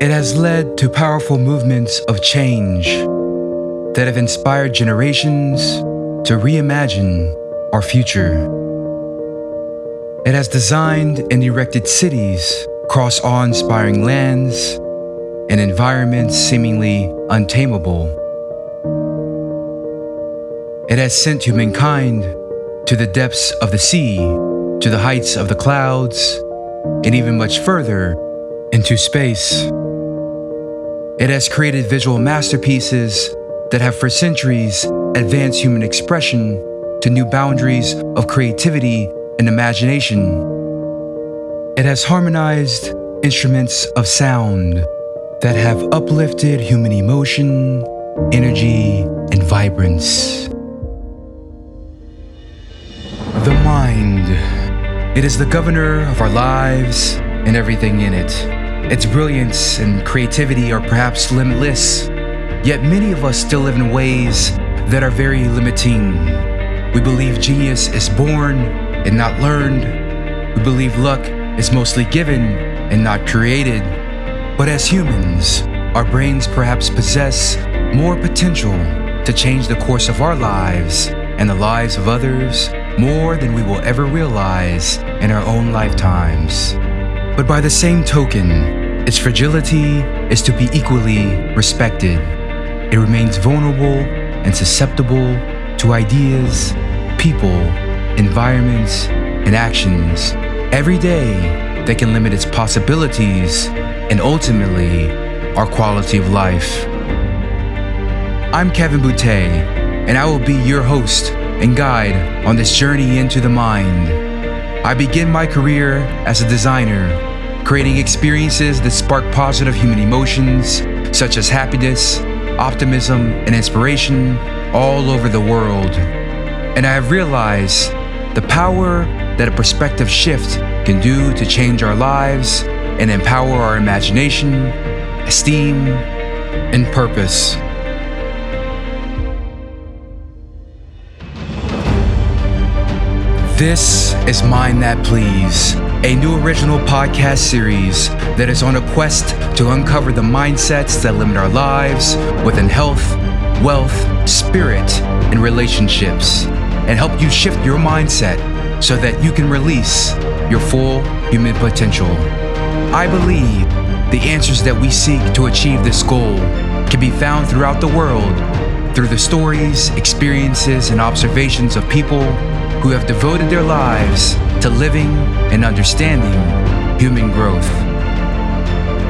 It has led to powerful movements of change that have inspired generations to reimagine our future. It has designed and erected cities across awe inspiring lands and environments seemingly untamable. It has sent humankind to the depths of the sea, to the heights of the clouds, and even much further into space. It has created visual masterpieces that have for centuries advanced human expression to new boundaries of creativity and imagination. It has harmonized instruments of sound that have uplifted human emotion, energy, and vibrance. The mind. It is the governor of our lives and everything in it. Its brilliance and creativity are perhaps limitless, yet many of us still live in ways that are very limiting. We believe genius is born and not learned. We believe luck is mostly given and not created. But as humans, our brains perhaps possess more potential to change the course of our lives and the lives of others more than we will ever realize in our own lifetimes. But by the same token, its fragility is to be equally respected. It remains vulnerable and susceptible to ideas, people, environments, and actions every day that can limit its possibilities and ultimately our quality of life. I'm Kevin Boutte, and I will be your host and guide on this journey into the mind. I begin my career as a designer, creating experiences that spark positive human emotions such as happiness, optimism, and inspiration all over the world. And I have realized the power that a perspective shift can do to change our lives and empower our imagination, esteem, and purpose. This is Mind That Please, a new original podcast series that is on a quest to uncover the mindsets that limit our lives within health, wealth, spirit, and relationships, and help you shift your mindset so that you can release your full human potential. I believe the answers that we seek to achieve this goal can be found throughout the world through the stories, experiences, and observations of people who have devoted their lives to living and understanding human growth.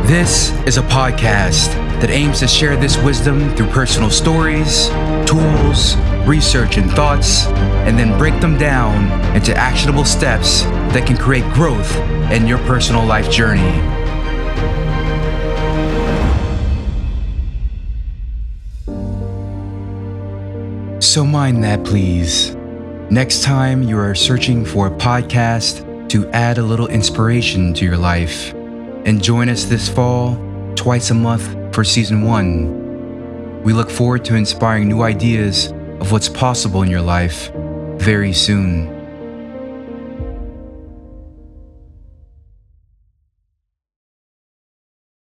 This is a podcast that aims to share this wisdom through personal stories, tools, research, and thoughts, and then break them down into actionable steps that can create growth in your personal life journey. So, mind that, please. Next time you are searching for a podcast to add a little inspiration to your life, and join us this fall, twice a month for season one. We look forward to inspiring new ideas of what's possible in your life very soon.